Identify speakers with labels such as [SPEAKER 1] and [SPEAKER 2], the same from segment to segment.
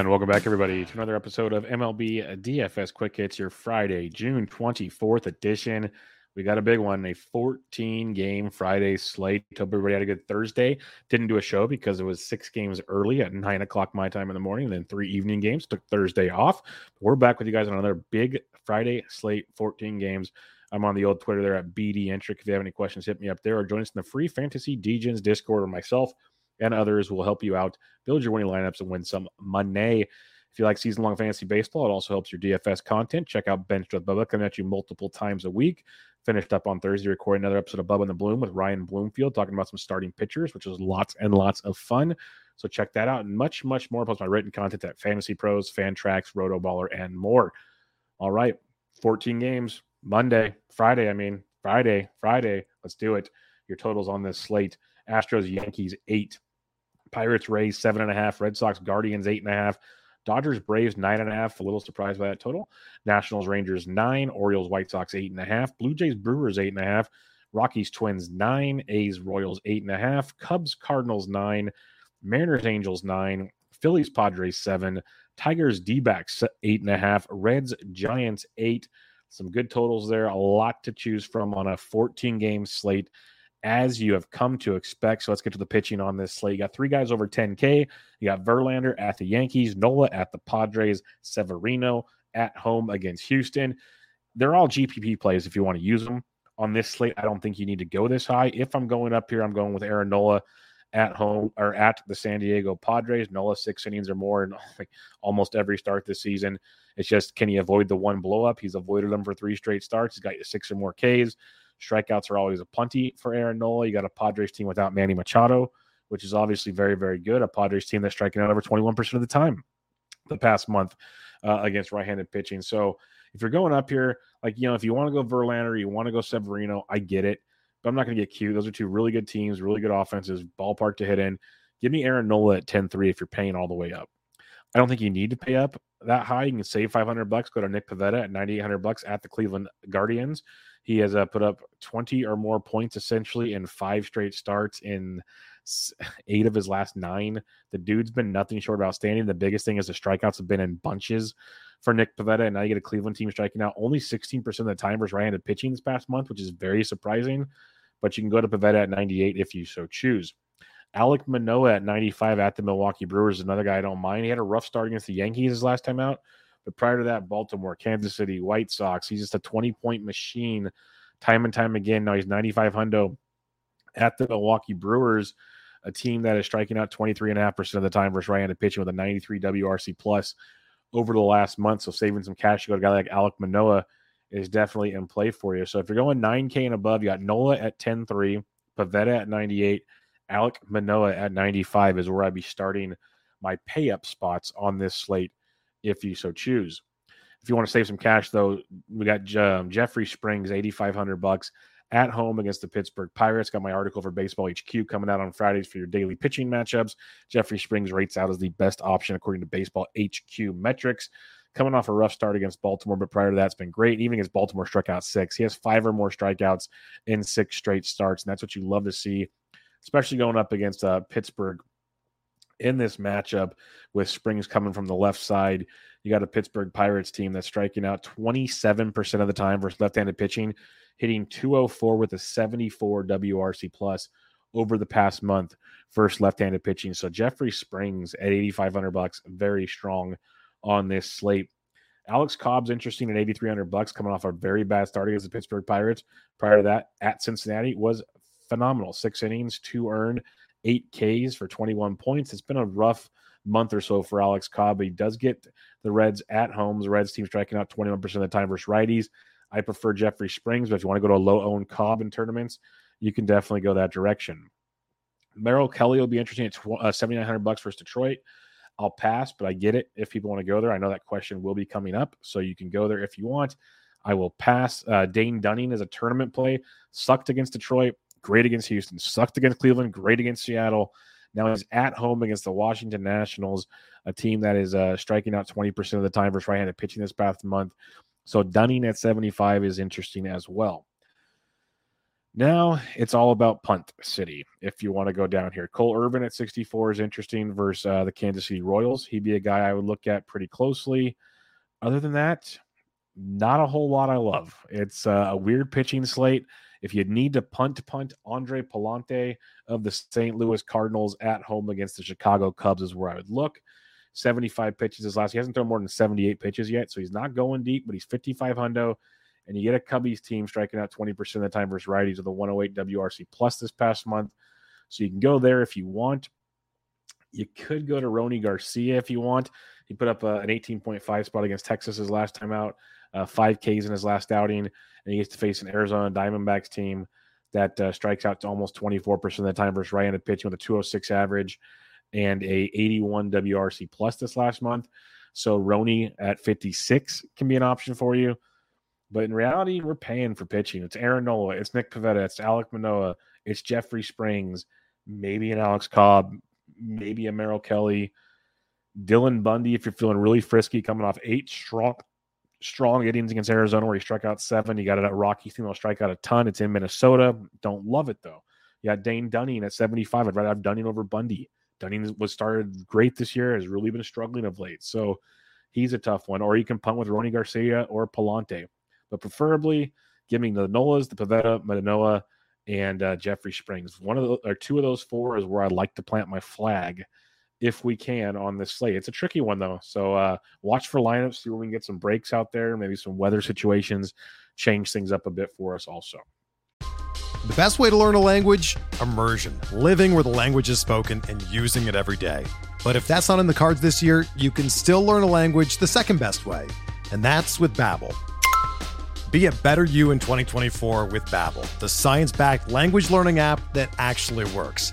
[SPEAKER 1] And welcome back, everybody, to another episode of MLB DFS Quick Hits, your Friday, June 24th edition. We got a big one, a 14 game Friday slate. Hope everybody had a good Thursday. Didn't do a show because it was six games early at nine o'clock my time in the morning, then three evening games. Took Thursday off. We're back with you guys on another big Friday slate, 14 games. I'm on the old Twitter there at BD Entric. If you have any questions, hit me up there or join us in the free Fantasy Degens Discord or myself and others will help you out build your winning lineups and win some money. If you like season long fantasy baseball, it also helps your DFS content. Check out Bench with Bubba coming at you multiple times a week. Finished up on Thursday, recording another episode of Bubba and the Bloom with Ryan Bloomfield, talking about some starting pitchers, which was lots and lots of fun. So check that out and much, much more. Plus my written content at Fantasy Pros, Fantrax, Roto Baller, and more. All right, 14 games Monday, Friday. I mean Friday, Friday. Let's do it. Your totals on this slate: Astros, Yankees, eight. Pirates, Rays, seven and a half. Red Sox, Guardians, eight and a half. Dodgers, Braves, nine and a half. A little surprised by that total. Nationals, Rangers, nine. Orioles, White Sox, eight and a half. Blue Jays, Brewers, eight and a half. Rockies, Twins, nine. A's, Royals, eight and a half. Cubs, Cardinals, nine. Mariners, Angels, nine. Phillies, Padres, seven. Tigers, D backs, eight and a half. Reds, Giants, eight. Some good totals there. A lot to choose from on a 14 game slate as you have come to expect. So let's get to the pitching on this slate. You got three guys over 10K. You got Verlander at the Yankees, Nola at the Padres, Severino at home against Houston. They're all GPP plays if you want to use them on this slate. I don't think you need to go this high. If I'm going up here, I'm going with Aaron Nola at home or at the San Diego Padres. Nola six innings or more in like almost every start this season. It's just can he avoid the one blow up? He's avoided them for three straight starts. He's got six or more Ks. Strikeouts are always a plenty for Aaron Nola. You got a Padres team without Manny Machado, which is obviously very, very good. A Padres team that's striking out over 21% of the time the past month uh, against right handed pitching. So if you're going up here, like, you know, if you want to go Verlander, you want to go Severino, I get it. But I'm not going to get cute. Those are two really good teams, really good offenses, ballpark to hit in. Give me Aaron Nola at 10 3 if you're paying all the way up. I don't think you need to pay up that high. You can save 500 bucks. Go to Nick Pivetta at 9,800 bucks at the Cleveland Guardians. He has uh, put up 20 or more points essentially in five straight starts in eight of his last nine. The dude's been nothing short of outstanding. The biggest thing is the strikeouts have been in bunches for Nick Pivetta, and now you get a Cleveland team striking out only 16% of the time versus right-handed pitching this past month, which is very surprising. But you can go to Pivetta at 98 if you so choose. Alek Manoah at 95 at the Milwaukee Brewers is another guy I don't mind. He had a rough start against the Yankees his last time out, but prior to that, Baltimore, Kansas City, White Sox. He's just a 20 point machine time and time again. Now he's 95 hundo at the Milwaukee Brewers, a team that is striking out 23.5% of the time versus right handed pitching with a 93 WRC plus over the last month. So saving some cash to go to a guy like Alek Manoah is definitely in play for you. So if you're going 9K and above, you got Nola at 10 3, Pivetta at 98, Alek Manoah at 95 is where I'd be starting my pay up spots on this slate if you so choose. If you want to save some cash, though, we got um, Jeffrey Springs, eighty five hundred bucks at home against the Pittsburgh Pirates. Got my article for Baseball HQ coming out on Fridays for your daily pitching matchups. Jeffrey Springs rates out as the best option according to Baseball HQ metrics. Coming off a rough start against Baltimore, but prior to that, it's been great. Even as Baltimore struck out six, he has five or more strikeouts in six straight starts, and that's what you love to see, especially going up against uh, Pittsburgh in this matchup with Springs coming from the left side. You got a Pittsburgh Pirates team that's striking out 27% of the time versus left-handed pitching, hitting 204 with a 74 WRC plus over the past month versus left-handed pitching. So Jeffrey Springs at 8500 bucks, very strong on this slate. Alex Cobb's interesting at 8300 bucks coming off a very bad start against the Pittsburgh Pirates. Prior to that at Cincinnati was phenomenal. 6 innings, 2 earned, 8 Ks for 21 points. It's been a rough month or so for Alex Cobb. He does get the Reds at home. The Reds team striking out 21% of the time versus righties. I prefer Jeffrey Springs, but if you want to go to a low owned Cobb in tournaments, you can definitely go that direction. Merrill Kelly will be interesting at uh, 7900 bucks versus Detroit. I'll pass, but I get it if people want to go there. I know that question will be coming up, so you can go there if you want. I will pass. Uh, Dane Dunning is a tournament play. Sucked against Detroit, great against Houston. Sucked against Cleveland, great against Seattle. Now he's at home against the Washington Nationals, a team that is uh, striking out 20% of the time versus right-handed pitching this past month. So Dunning at 75 is interesting as well. Now it's all about punt city. If you want to go down here, Cole Irvin at 64 is interesting versus uh, the Kansas City Royals. He'd be a guy I would look at pretty closely. Other than that, not a whole lot I love. It's uh, a weird pitching slate. If you need to punt, punt Andre Pallante of the St. Louis Cardinals at home against the Chicago Cubs is where I would look. 75 pitches his last. He hasn't thrown more than 78 pitches yet, so he's not going deep, but he's 55 hundo. And you get a Cubbies team striking out 20% of the time versus righties with a 108 WRC plus this past month. So you can go there if you want. You could go to Rony Garcia if you want. He put up a, an 18.5 spot against Texas his last time out, uh, five Ks in his last outing, and he gets to face an Arizona Diamondbacks team that uh, strikes out to almost 24% of the time versus right-handed pitching with a 206 average and a 81 WRC plus this last month. So Rony at 56 can be an option for you. But in reality, we're paying for pitching. It's Aaron Nola, it's Nick Pivetta, it's Alek Manoah, it's Jeffrey Springs, maybe an Alex Cobb, maybe a Merrill Kelly, Dylan Bundy. If you're feeling really frisky, coming off eight strong, strong innings against Arizona, where he struck out seven, you got it at Rocky will strike out a ton. It's in Minnesota. Don't love it though. You got Dane Dunning at 75. I'd rather have Dunning over Bundy. Dunning was started great this year, has really been struggling of late. So he's a tough one. Or you can punt with Rony Garcia or Pallante. But preferably give me the Nolas, the Pivetta, Manoah, and uh, Jeffrey Springs. One of the or two of those four is where I like to plant my flag if we can on this slate. It's a tricky one though. So uh, watch for lineups, see where we can get some breaks out there, maybe some weather situations, change things up a bit for us also.
[SPEAKER 2] The best way to learn a language? Immersion. Living where the language is spoken and using it every day. But if that's not in the cards this year, you can still learn a language the second best way, and that's with Babbel. Be a better you in 2024 with Babbel, the science-backed language learning app that actually works.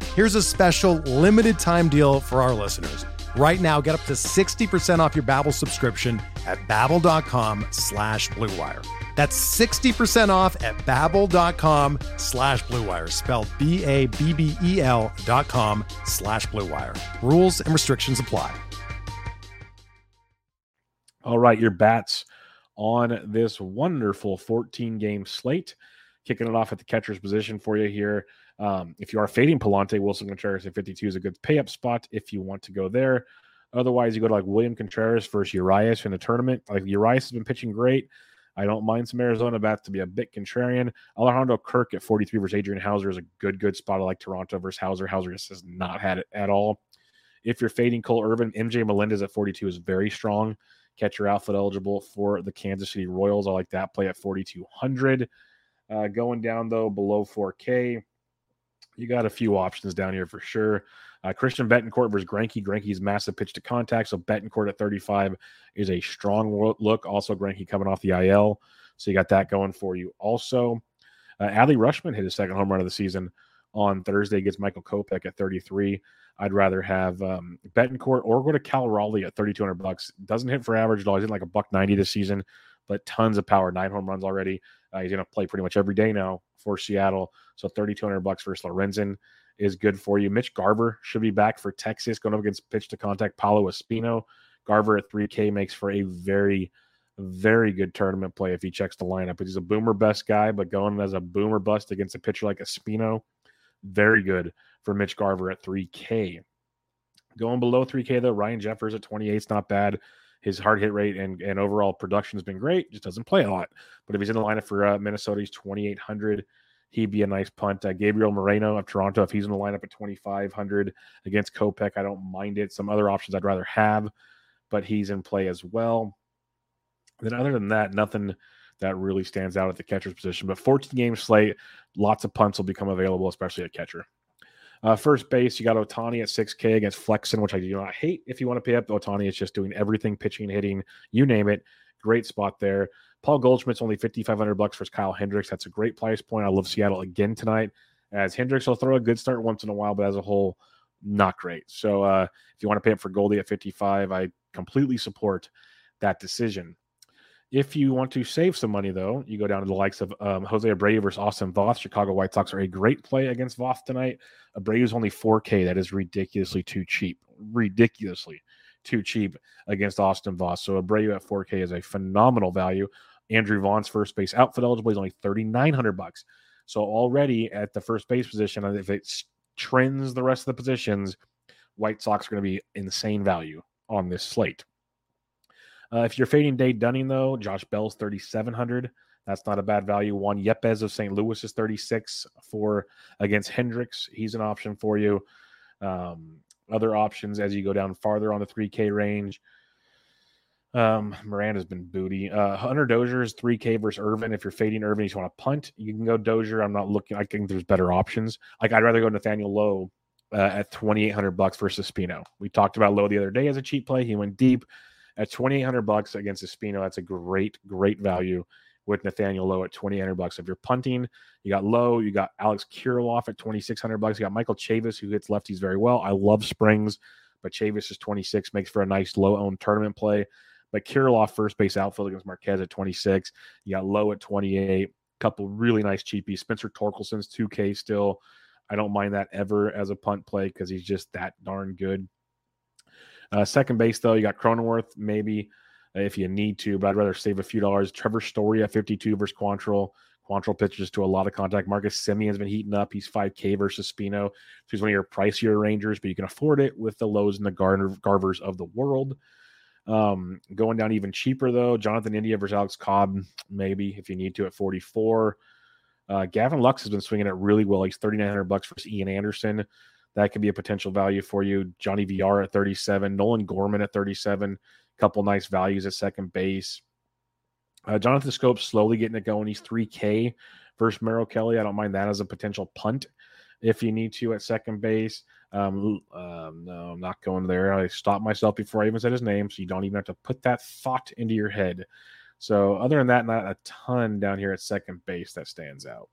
[SPEAKER 2] Here's a special limited time deal for our listeners. Right now, get up to 60% off your Babbel subscription at babbel.com slash bluewire. That's 60% off at babbel.com slash bluewire, spelled B-A-B-B-E-L dot com slash bluewire. Rules and restrictions apply.
[SPEAKER 1] All right, your bats on this wonderful 14-game slate. Kicking it off at the catcher's position for you here. Um, if you are fading Pallante, Willson Contreras at 52 is a good pay up spot if you want to go there. Otherwise, you go to like William Contreras versus Urias in the tournament. Like Urias has been pitching great. I don't mind some Arizona bats to be a bit contrarian. Alejandro Kirk at 43 versus Adrian Houser is a good, good spot. I like Toronto versus Houser. Houser just has not had it at all. If you're fading Cole Irvin, MJ Melendez at 42 is very strong. Catcher outfit eligible for the Kansas City Royals. I like that play at 4,200. Uh, going down though below 4K, you got a few options down here for sure. Uh, Christian Bethancourt versus Greinke. Greinke's massive pitch to contact, so Bethancourt at 35 is a strong look. Also, Greinke coming off the IL, so you got that going for you. Also, uh, Adley Rutschman hit his second home run of the season on Thursday against Michael Kopech at 33. I'd rather have um, Bettencourt or go to Cal Raleigh at 3,200 bucks. Doesn't hit for average at all. He's in like a buck 90 this season, but tons of power, nine home runs already. Uh, he's going to play pretty much every day now for Seattle. So 3,200 bucks versus Lorenzen is good for you. Mitch Garver should be back for Texas going up against pitch to contact Paolo Espino. Garver at 3K makes for a very, very good tournament play if he checks the lineup. He's a boomer best guy, but going as a boomer bust against a pitcher like Espino, very good for Mitch Garver at 3K. Going below 3K, though, Ryan Jeffers at 28 is not bad. His hard hit rate and, and overall production has been great, just doesn't play a lot. But if he's in the lineup for uh, Minnesota, he's 2,800. He'd be a nice punt. Uh, Gabriel Moreno of Toronto, if he's in the lineup at 2,500 against Kopech, I don't mind it. Some other options I'd rather have, but he's in play as well. Then, other than that, nothing that really stands out at the catcher's position. But 14 game slate, lots of punts will become available, especially at catcher. Uh, first base, you got Ohtani at 6K against Flexen, which I do not hate. If you want to pay up, Ohtani is just doing everything, pitching, hitting, you name it. Great spot there. Paul Goldschmidt's only 5,500 bucks for Kyle Hendricks. That's a great price point. I love Seattle again tonight, as Hendricks will throw a good start once in a while, but as a whole, not great. So uh, if you want to pay up for Goldie at 55, I completely support that decision. If you want to save some money, though, you go down to the likes of um, Jose Abreu versus Austin Voth. Chicago White Sox are a great play against Voth tonight. Abreu is only 4K. That is ridiculously too cheap. Ridiculously too cheap against Austin Voth. So Abreu at 4K is a phenomenal value. Andrew Vaughn's first base outfit eligible is only 3,900 bucks. So already at the first base position, if it trends the rest of the positions, White Sox are going to be insane value on this slate. Uh, if you're fading Dane Dunning, though, Josh Bell's 3,700. That's not a bad value. Juan Yepez of St. Louis is 36 for against Hendricks. He's an option for you. Um, other options as you go down farther on the 3K range. Um, Miranda's been booty. Uh, Hunter Dozier is 3K versus Irvin. If you're fading Irvin, you just want to punt, you can go Dozier. I'm not looking, I think there's better options. Like, I'd rather go Nathaniel Lowe uh, at 2,800 bucks versus Spino. We talked about Lowe the other day as a cheap play. He went deep at 2,800 bucks against Espino. That's a great, great value with Nathaniel Lowe at 2,800 bucks. If you're punting, you got Lowe, you got Alex Kirilloff at 2,600 bucks. You got Michael Chavis who hits lefties very well. I love Springs, but Chavis is 26, makes for a nice low owned tournament play. But Kirilloff first base outfield against Marquez at 26. You got Lowe at 28. Couple really nice cheapies. Spencer Torkelson's 2K still. I don't mind that ever as a punt play because he's just that darn good. Uh, second base, though, you got Cronenworth, maybe if you need to, but I'd rather save a few dollars. Trevor Story at 52 versus Quantrill. Quantrill pitches to a lot of contact. Marcus Semien's been heating up. He's 5K versus Spino. So he's one of your pricier Rangers, but you can afford it with the Lows and the Gar- Garvers of the world. Um, going down even cheaper, though, Jonathan India versus Alex Cobb, maybe if you need to at 44. Uh, Gavin Lux has been swinging it really well. He's 3,900 bucks versus Ian Anderson that could be a potential value for you. Johnny VR at 37, Nolan Gorman at 37, couple nice values at second base. Uh, Jonathan Schoop slowly getting it going. He's 3K versus Merrill Kelly. I don't mind that as a potential punt if you need to at second base. Um, um, no, I'm not going there. I stopped myself before I even said his name, so you don't even have to put that thought into your head. So, other than that, not a ton down here at second base that stands out.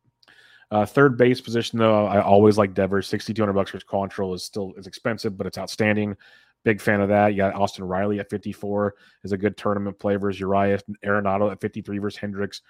[SPEAKER 1] Uh, third base position, though, I always like Devers. 6200 bucks for control is still is expensive, but it's outstanding. Big fan of that. You got Austin Riley at 54 is a good tournament play versus Urias. Arenado at 53 versus Hendricks.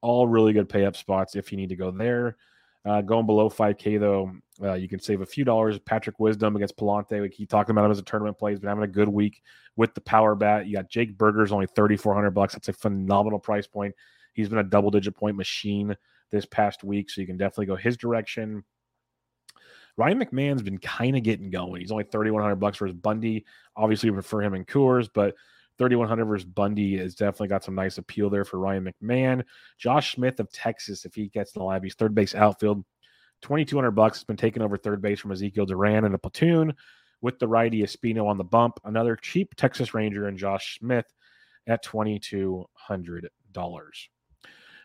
[SPEAKER 1] All really good pay up spots if you need to go there. Uh, going below 5K, though, uh, you can save a few dollars. Patrick Wisdom against Pallante. We keep talking about him as a tournament play. He's been having a good week with the power bat. You got Jake Burger's only 3,400 bucks. That's a phenomenal price point. He's been a double digit point machine this past week, so you can definitely go his direction. Ryan McMahon's been kind of getting going. He's only 3,100 bucks versus Bundy. Obviously, we prefer him in Coors, but 3,100 versus Bundy has definitely got some nice appeal there for Ryan McMahon. Josh Smith of Texas, if he gets in the lab, he's third base outfield. 2,200 bucks has been taken over third base from Ezekiel Duran in a platoon with the righty Espino on the bump. Another cheap Texas Ranger and Josh Smith at $2,200.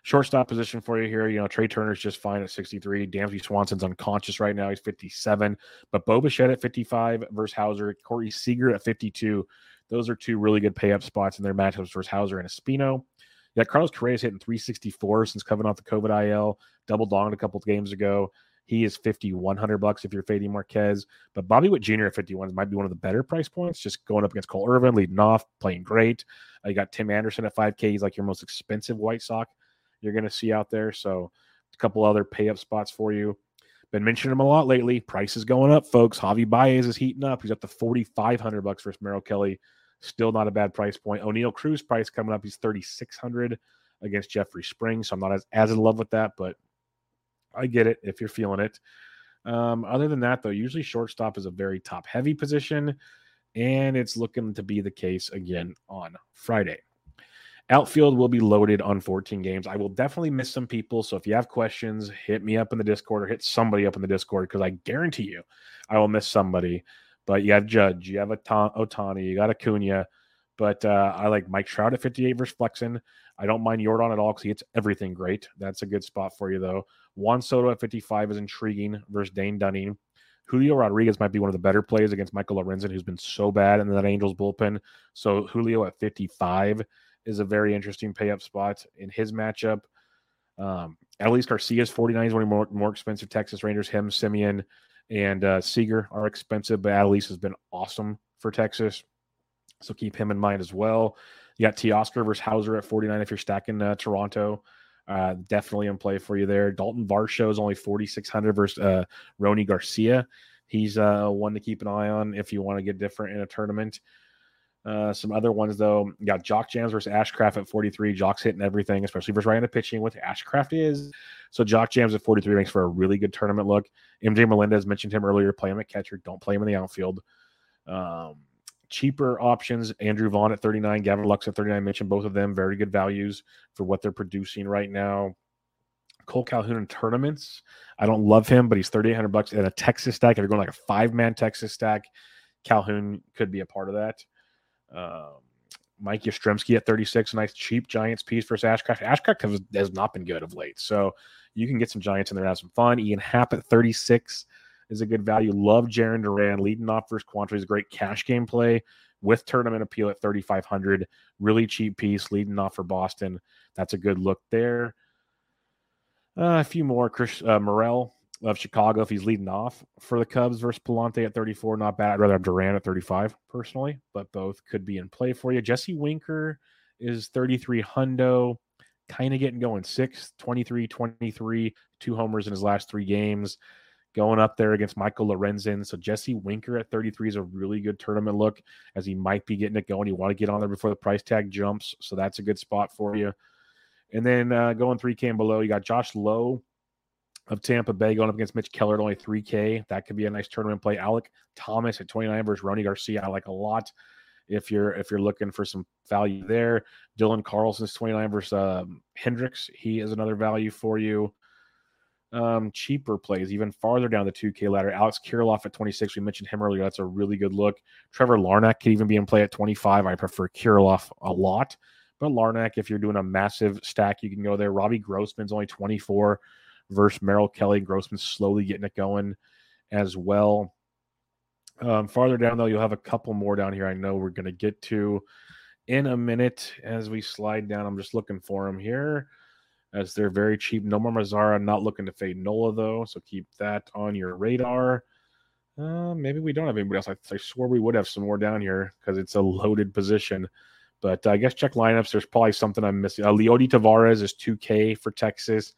[SPEAKER 1] Shortstop position for you here. You know, Trea Turner's just fine at 63. Dansby Swanson's unconscious right now. He's 57. But Bo Bichette at 55 versus Houser. Corey Seager at 52. Those are two really good pay up spots in their matchups versus Houser and Espino. Yeah, Carlos Correa's hitting 364 since coming off the COVID IL. Double donged a couple games ago. He is 5100 bucks if you're fading Marquez. But Bobby Witt Jr. at 51 might be one of the better price points, just going up against Cole Irvin, leading off, playing great. Uh, you got Tim Anderson at 5K. He's like your most expensive White Sox you're going to see out there. So a couple other pay up spots for you. Been mentioning him a lot lately. Price is going up, folks. Javi Baez is heating up. He's up to 4,500 bucks versus Merrill Kelly. Still not a bad price point. Oneil Cruz price coming up. He's 3,600 against Jeffrey Springs. So I'm not as, as in love with that, but I get it if you're feeling it. Um, other than that, though, usually shortstop is a very top heavy position, and it's looking to be the case again on Friday. Outfield will be loaded on 14 games. I will definitely miss some people. So if you have questions, hit me up in the Discord or hit somebody up in the Discord because I guarantee you I will miss somebody. But you have Judge, you have Ohtani, you got Acuna. But uh, I like Mike Trout at 58 versus Flexen. I don't mind Yordan at all because he hits everything great. That's a good spot for you, though. Juan Soto at 55 is intriguing versus Dane Dunning. Julio Rodriguez might be one of the better plays against Michael Lorenzen, who's been so bad in that Angels bullpen. So Julio at 55 is a very interesting pay up spot in his matchup. Um, Adolis Garcia is 49 is one of more, more expensive Texas Rangers. Him, Semien, and uh, Seager are expensive, but Adolis has been awesome for Texas. So keep him in mind as well. You got Teoscar versus Houser at 49 if you're stacking uh, Toronto. Uh, definitely in play for you there. Dalton Varsho is only 4,600 versus uh, Rony Garcia. He's uh, one to keep an eye on if you want to get different in a tournament. Uh, some other ones though, you got Jock Jams versus Ashcraft at 43. Jock's hitting everything, especially versus right-handed pitching, with Ashcraft is. So Jock Jams at 43 makes for a really good tournament look. MJ Melendez mentioned him earlier. Play him at catcher. Don't play him in the outfield. Um, cheaper options, Andrew Vaughn at 39, Gavin Lux at 39. I mentioned both of them. Very good values for what they're producing right now. Cole Calhoun in tournaments. I don't love him, but he's 3,800 bucks in a Texas stack. If you're going like a five man Texas stack, Calhoun could be a part of that. Um, Mike Yastrzemski at 36, nice cheap Giants piece versus Ashcraft. Ashcraft has, has, not been good of late. So you can get some Giants in there and have some fun. Ian Happ at 36 is a good value. Love Jarren Duran leading off versus Quantrill is a great cash game play with tournament appeal at 3,500. Really cheap piece leading off for Boston. That's a good look there. Uh, a few more. Chris uh, Morel of Chicago if he's leading off for the Cubs versus Pallante at 34. Not bad. I'd rather have Duran at 35 personally, but both could be in play for you. Jesse Winker is 33 hundo, kind of getting going. 6, 23, 23, two homers in his last three games. Going up there against Michael Lorenzen. So Jesse Winker at 33 is a really good tournament look as he might be getting it going. You want to get on there before the price tag jumps. So that's a good spot for you. And then uh, going 3K and below, you got Josh Lowe of Tampa Bay going up against Mitch Keller at only 3K. That could be a nice tournament play. Alek Thomas at 29 versus Rony Garcia. I like a lot if you're if you're looking for some value there. Dylan Carlson's 29 versus um, Hendricks. He is another value for you. Um, cheaper plays even farther down the 2K ladder. Alex Kirilloff at 26. We mentioned him earlier. That's a really good look. Trevor Larnach could even be in play at 25. I prefer Kirilloff a lot. But Larnach, if you're doing a massive stack, you can go there. Robbie Grossman's only 24 versus Merrill Kelly. and Grossman slowly getting it going as well. Um, farther down, though, you'll have a couple more down here. I know we're going to get to in a minute as we slide down. I'm just looking for them here as they're very cheap. Nomar Mazara, not looking to fade Nola, though. So keep that on your radar. Uh, maybe we don't have anybody else. I, I swore we would have some more down here because it's a loaded position. But uh, I guess check lineups. There's probably something I'm missing. Uh, Leody Taveras is 2K for Texas.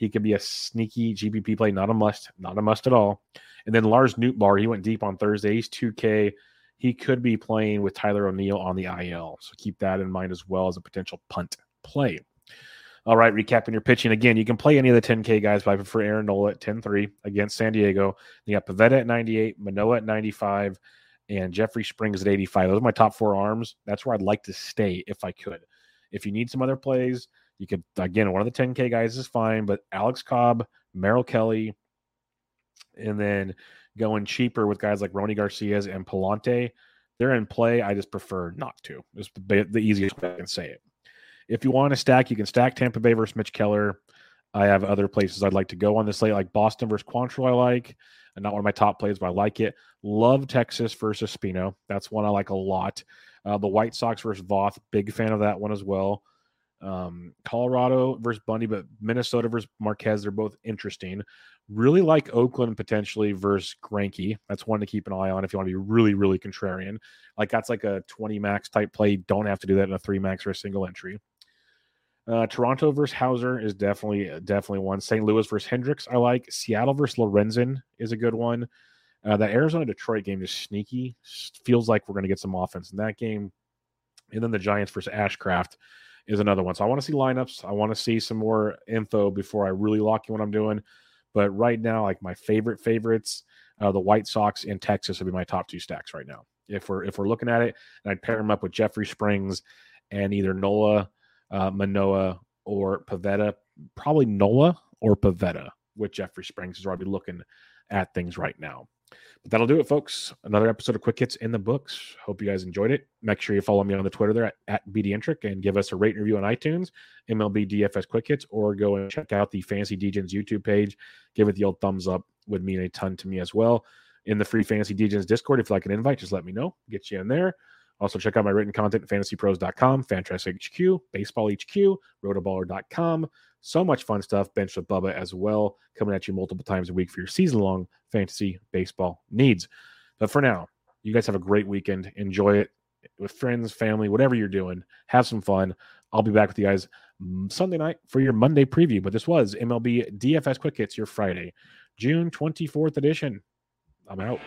[SPEAKER 1] He could be a sneaky GPP play, not a must, not a must at all. And then Lars Nootbaar, he went deep on Thursday. He's 2K. He could be playing with Tyler O'Neill on the IL. So keep that in mind as well as a potential punt play. All right, recapping your pitching again. You can play any of the 10K guys, but I prefer Aaron Nola at 10 3 against San Diego. You got Pivetta at 98, Manoah at 95, and Jeffrey Springs at 85. Those are my top four arms. That's where I'd like to stay if I could. If you need some other plays, you could again one of the 10K guys is fine, but Alex Cobb, Merrill Kelly, and then going cheaper with guys like Rony Garcia's and Pallante, they're in play. I just prefer not to. It's the, the easiest way I can say it. If you want to stack, you can stack Tampa Bay versus Mitch Keller. I have other places I'd like to go on this slate, like Boston versus Quantrill. I like, and not one of my top plays, but I like it. Love Texas versus Spino. That's one I like a lot. Uh, the White Sox versus Voth. Big fan of that one as well. Um, Colorado versus Bundy, but Minnesota versus Marquez. They're both interesting. Really like Oakland potentially versus Greinke. That's one to keep an eye on if you want to be really, really contrarian. Like that's like a 20 max type play. Don't have to do that in a three max or a single entry. Uh, Toronto versus Houser is definitely definitely one. St. Louis versus Hendricks I like. Seattle versus Lorenzen is a good one. Uh, that Arizona Detroit game is sneaky. Feels like we're going to get some offense in that game. And then the Giants versus Ashcraft is another one. So I want to see lineups. I want to see some more info before I really lock in what I'm doing. But right now, like my favorite favorites, uh, the White Sox in Texas would be my top two stacks right now. If we're if we're looking at it, and I'd pair them up with Jeffrey Springs and either Nola uh, Manoah or Pivetta. Probably Nola or Pivetta with Jeffrey Springs is where I'd be looking at things right now. But that'll do it, folks. Another episode of Quick Hits in the books. Hope you guys enjoyed it. Make sure you follow me on the Twitter there at, at BDintric and give us a rate and review on iTunes, MLB DFS Quick Hits, or go and check out the Fantasy Degens YouTube page. Give it the old thumbs up, would mean a ton to me as well. In the free Fantasy Degens Discord, if you like an invite, just let me know. Get you in there. Also, check out my written content at fantasypros.com, Fantrax HQ, Baseball HQ, rotoballer.com. So much fun stuff. Bench with Bubba as well, coming at you multiple times a week for your season long fantasy baseball needs. But for now, you guys have a great weekend. Enjoy it with friends, family, whatever you're doing. Have some fun. I'll be back with you guys mm, Sunday night for your Monday preview. But this was MLB DFS Quick Hits, your Friday, June 24th edition. I'm out.